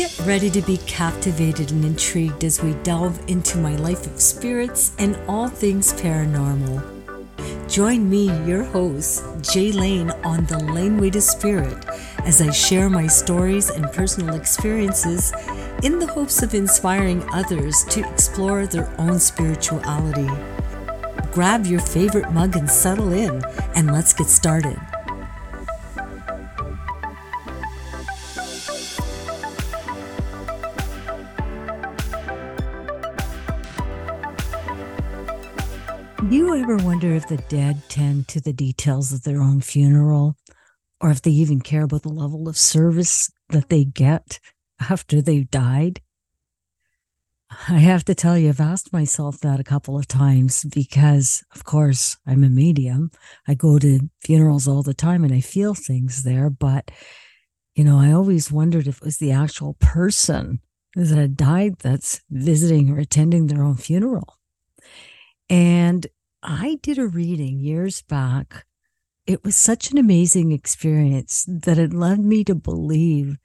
Get ready to be captivated and intrigued as we delve into my life of spirits and all things paranormal. Join me, your host, Jay Lane, on the Laneway to Spirit as I share my stories and personal experiences in the hopes of inspiring others to explore their own spirituality. Grab your favorite mug and settle in, and let's get started. Ever wonder if the dead tend to the details of their own funeral, or if they even care about the level of service that they get after they've died? I have to tell you, I've asked myself that a couple of times because, of course, I'm a medium. I go to funerals all the time and I feel things there. But, you know, I always wondered if it was the actual person that had died that's visiting or attending their own funeral. And I did a reading years back. It was such an amazing experience that it led me to believe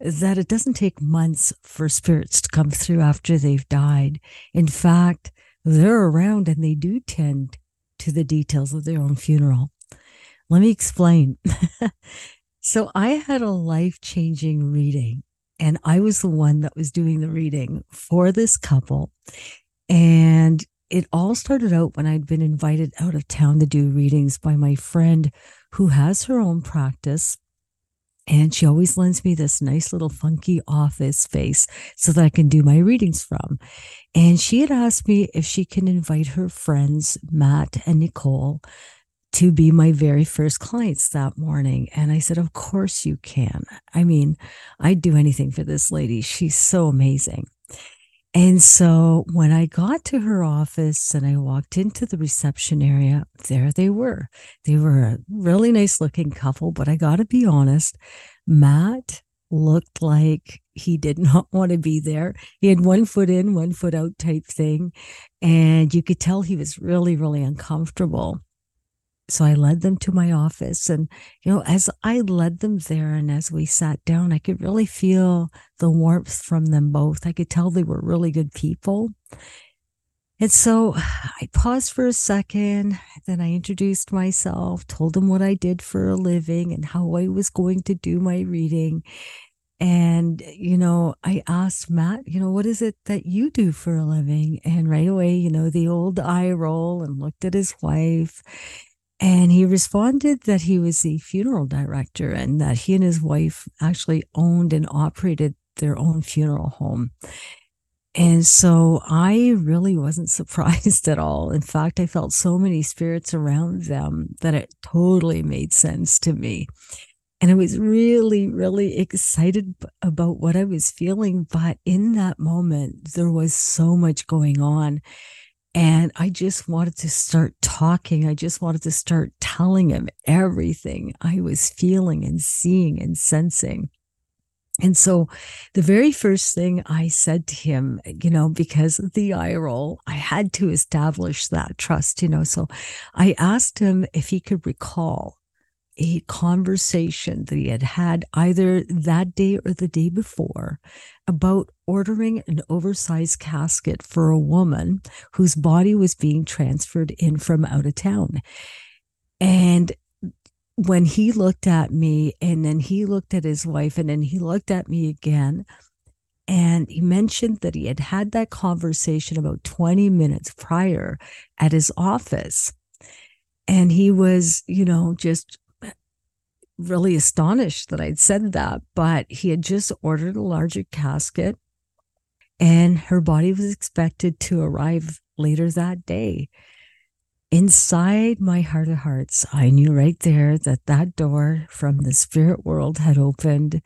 that it doesn't take months for spirits to come through after they've died. In fact, they're around and they do tend to the details of their own funeral. Let me explain. so, I had a life changing reading, and I was the one that was doing the reading for this couple. And it all started out when I'd been invited out of town to do readings by my friend who has her own practice. And she always lends me this nice little funky office space so that I can do my readings from. And she had asked me if she can invite her friends, Matt and Nicole, to be my very first clients that morning. And I said, Of course you can. I mean, I'd do anything for this lady. She's so amazing. And so when I got to her office and I walked into the reception area, there they were. They were a really nice looking couple, but I got to be honest, Matt looked like he did not want to be there. He had one foot in, one foot out type thing. And you could tell he was really, really uncomfortable. So I led them to my office. And, you know, as I led them there and as we sat down, I could really feel the warmth from them both. I could tell they were really good people. And so I paused for a second. Then I introduced myself, told them what I did for a living and how I was going to do my reading. And, you know, I asked Matt, you know, what is it that you do for a living? And right away, you know, the old eye roll and looked at his wife. And he responded that he was the funeral director and that he and his wife actually owned and operated their own funeral home. And so I really wasn't surprised at all. In fact, I felt so many spirits around them that it totally made sense to me. And I was really, really excited about what I was feeling. But in that moment, there was so much going on. And I just wanted to start talking. I just wanted to start telling him everything I was feeling and seeing and sensing. And so the very first thing I said to him, you know, because of the eye roll, I had to establish that trust, you know. So I asked him if he could recall a conversation that he had had either that day or the day before about ordering an oversized casket for a woman whose body was being transferred in from out of town. And when he looked at me and then he looked at his wife and then he looked at me again and he mentioned that he had had that conversation about 20 minutes prior at his office and he was you know just really astonished that I'd said that, but he had just ordered a larger casket and her body was expected to arrive later that day. Inside my heart of hearts, I knew right there that that door from the spirit world had opened.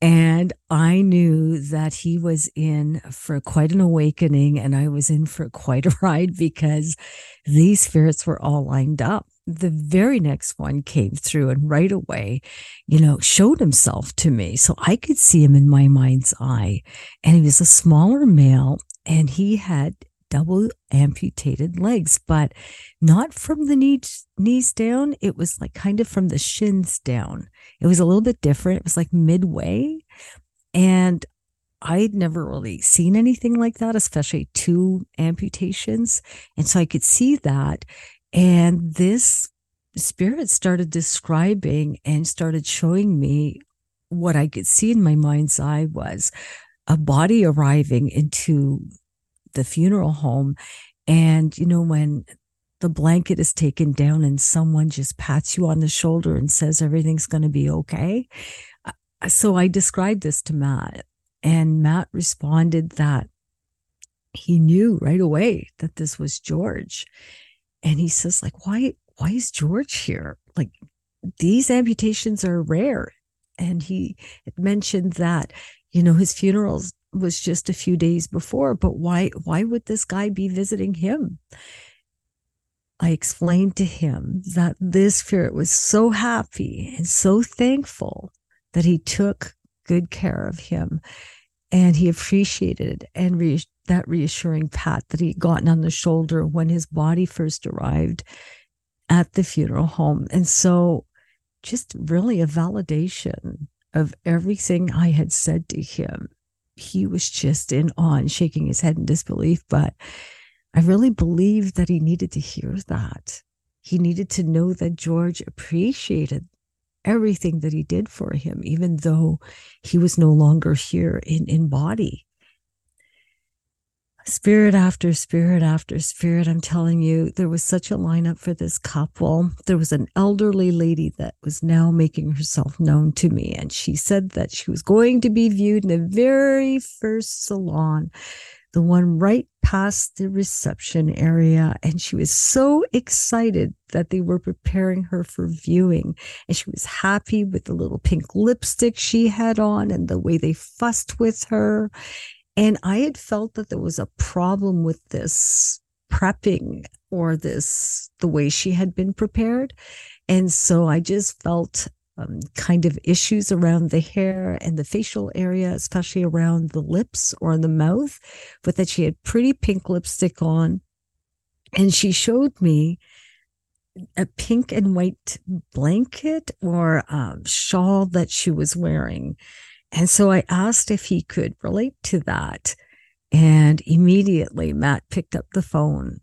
And I knew that he was in for quite an awakening and I was in for quite a ride because these spirits were all lined up the very next one came through and right away, you know, showed himself to me. So I could see him in my mind's eye. And he was a smaller male and he had double amputated legs, but not from the knees, knees down. It was like kind of from the shins down. It was a little bit different. It was like midway. And I'd never really seen anything like that, especially two amputations. And so I could see that. And this spirit started describing and started showing me what I could see in my mind's eye was a body arriving into the funeral home. And, you know, when the blanket is taken down and someone just pats you on the shoulder and says everything's going to be okay. Uh, so I described this to Matt, and Matt responded that he knew right away that this was George. And he says, like, why, why is George here? Like, these amputations are rare. And he mentioned that, you know, his funeral was just a few days before, but why, why would this guy be visiting him? I explained to him that this spirit was so happy and so thankful that he took good care of him and he appreciated and re- that reassuring pat that he'd gotten on the shoulder when his body first arrived at the funeral home. And so, just really a validation of everything I had said to him. He was just in awe and shaking his head in disbelief. But I really believed that he needed to hear that. He needed to know that George appreciated everything that he did for him, even though he was no longer here in, in body. Spirit after spirit after spirit, I'm telling you, there was such a lineup for this couple. There was an elderly lady that was now making herself known to me, and she said that she was going to be viewed in the very first salon the one right past the reception area. And she was so excited that they were preparing her for viewing. And she was happy with the little pink lipstick she had on and the way they fussed with her. And I had felt that there was a problem with this prepping or this, the way she had been prepared. And so I just felt um, kind of issues around the hair and the facial area, especially around the lips or the mouth, but that she had pretty pink lipstick on. And she showed me a pink and white blanket or um, shawl that she was wearing. And so I asked if he could relate to that. And immediately Matt picked up the phone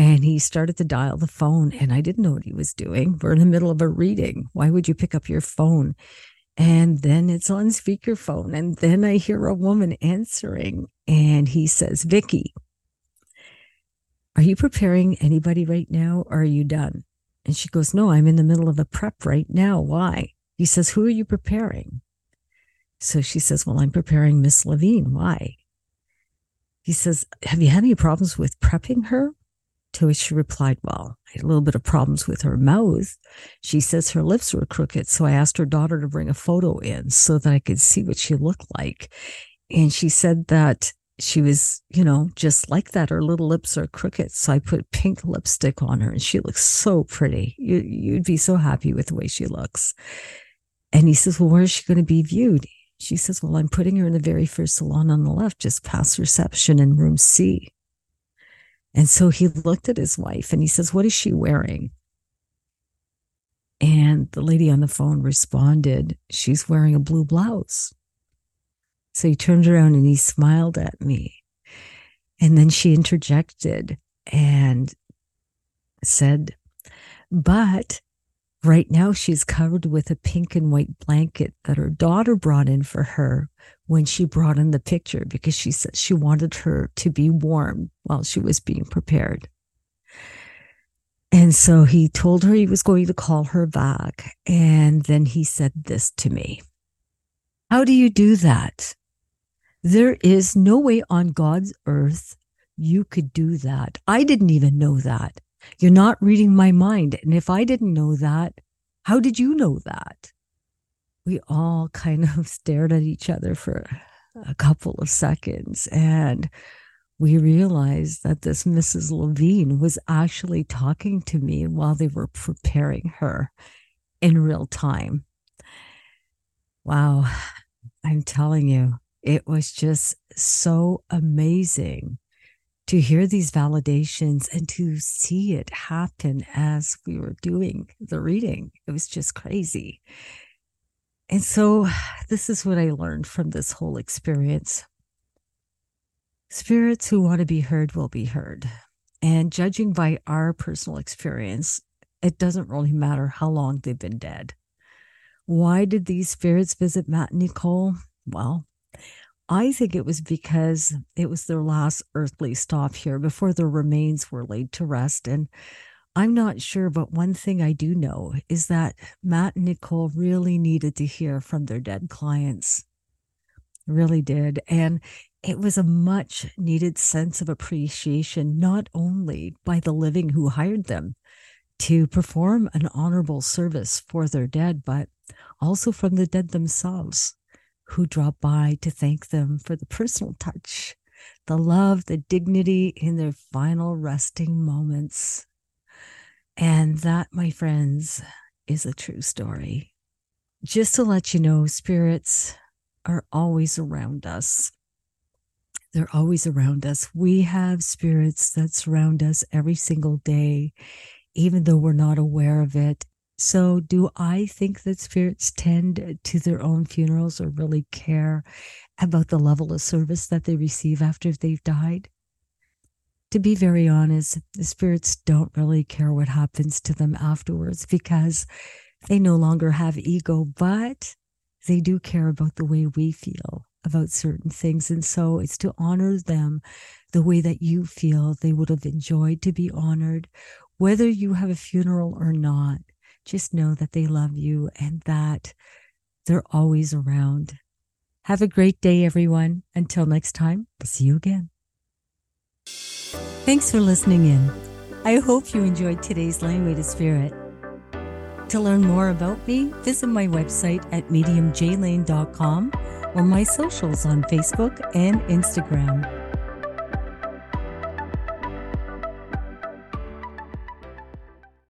and he started to dial the phone, and I didn't know what he was doing. We're in the middle of a reading. Why would you pick up your phone? And then it's on speakerphone. And then I hear a woman answering, and he says, Vicky, are you preparing anybody right now or are you done? And she goes, No, I'm in the middle of a prep right now. Why? He says, Who are you preparing? So she says, Well, I'm preparing Miss Levine. Why? He says, Have you had any problems with prepping her? To which she replied, Well, I had a little bit of problems with her mouth. She says her lips were crooked. So I asked her daughter to bring a photo in so that I could see what she looked like. And she said that she was, you know, just like that. Her little lips are crooked. So I put pink lipstick on her and she looks so pretty. You, you'd be so happy with the way she looks. And he says, Well, where is she going to be viewed? She says, Well, I'm putting her in the very first salon on the left, just past reception in room C. And so he looked at his wife and he says, What is she wearing? And the lady on the phone responded, She's wearing a blue blouse. So he turned around and he smiled at me. And then she interjected and said, But right now she's covered with a pink and white blanket that her daughter brought in for her when she brought in the picture because she said she wanted her to be warm while she was being prepared. And so he told her he was going to call her back. And then he said this to me How do you do that? There is no way on God's earth you could do that. I didn't even know that. You're not reading my mind. And if I didn't know that, how did you know that? we all kind of stared at each other for a couple of seconds and we realized that this Mrs. Levine was actually talking to me while they were preparing her in real time. Wow, I'm telling you, it was just so amazing to hear these validations and to see it happen as we were doing the reading. It was just crazy. And so, this is what I learned from this whole experience. Spirits who want to be heard will be heard. And judging by our personal experience, it doesn't really matter how long they've been dead. Why did these spirits visit Matt and Nicole? Well, I think it was because it was their last earthly stop here before their remains were laid to rest. And I'm not sure, but one thing I do know is that Matt and Nicole really needed to hear from their dead clients. Really did. And it was a much needed sense of appreciation, not only by the living who hired them to perform an honorable service for their dead, but also from the dead themselves who drop by to thank them for the personal touch, the love, the dignity in their final resting moments. And that, my friends, is a true story. Just to let you know, spirits are always around us. They're always around us. We have spirits that surround us every single day, even though we're not aware of it. So, do I think that spirits tend to their own funerals or really care about the level of service that they receive after they've died? To be very honest, the spirits don't really care what happens to them afterwards because they no longer have ego, but they do care about the way we feel about certain things. And so it's to honor them the way that you feel they would have enjoyed to be honored, whether you have a funeral or not just know that they love you and that they're always around. Have a great day, everyone. Until next time, we'll see you again. Thanks for listening in. I hope you enjoyed today's Laneway to Spirit. To learn more about me, visit my website at mediumjlane.com or my socials on Facebook and Instagram.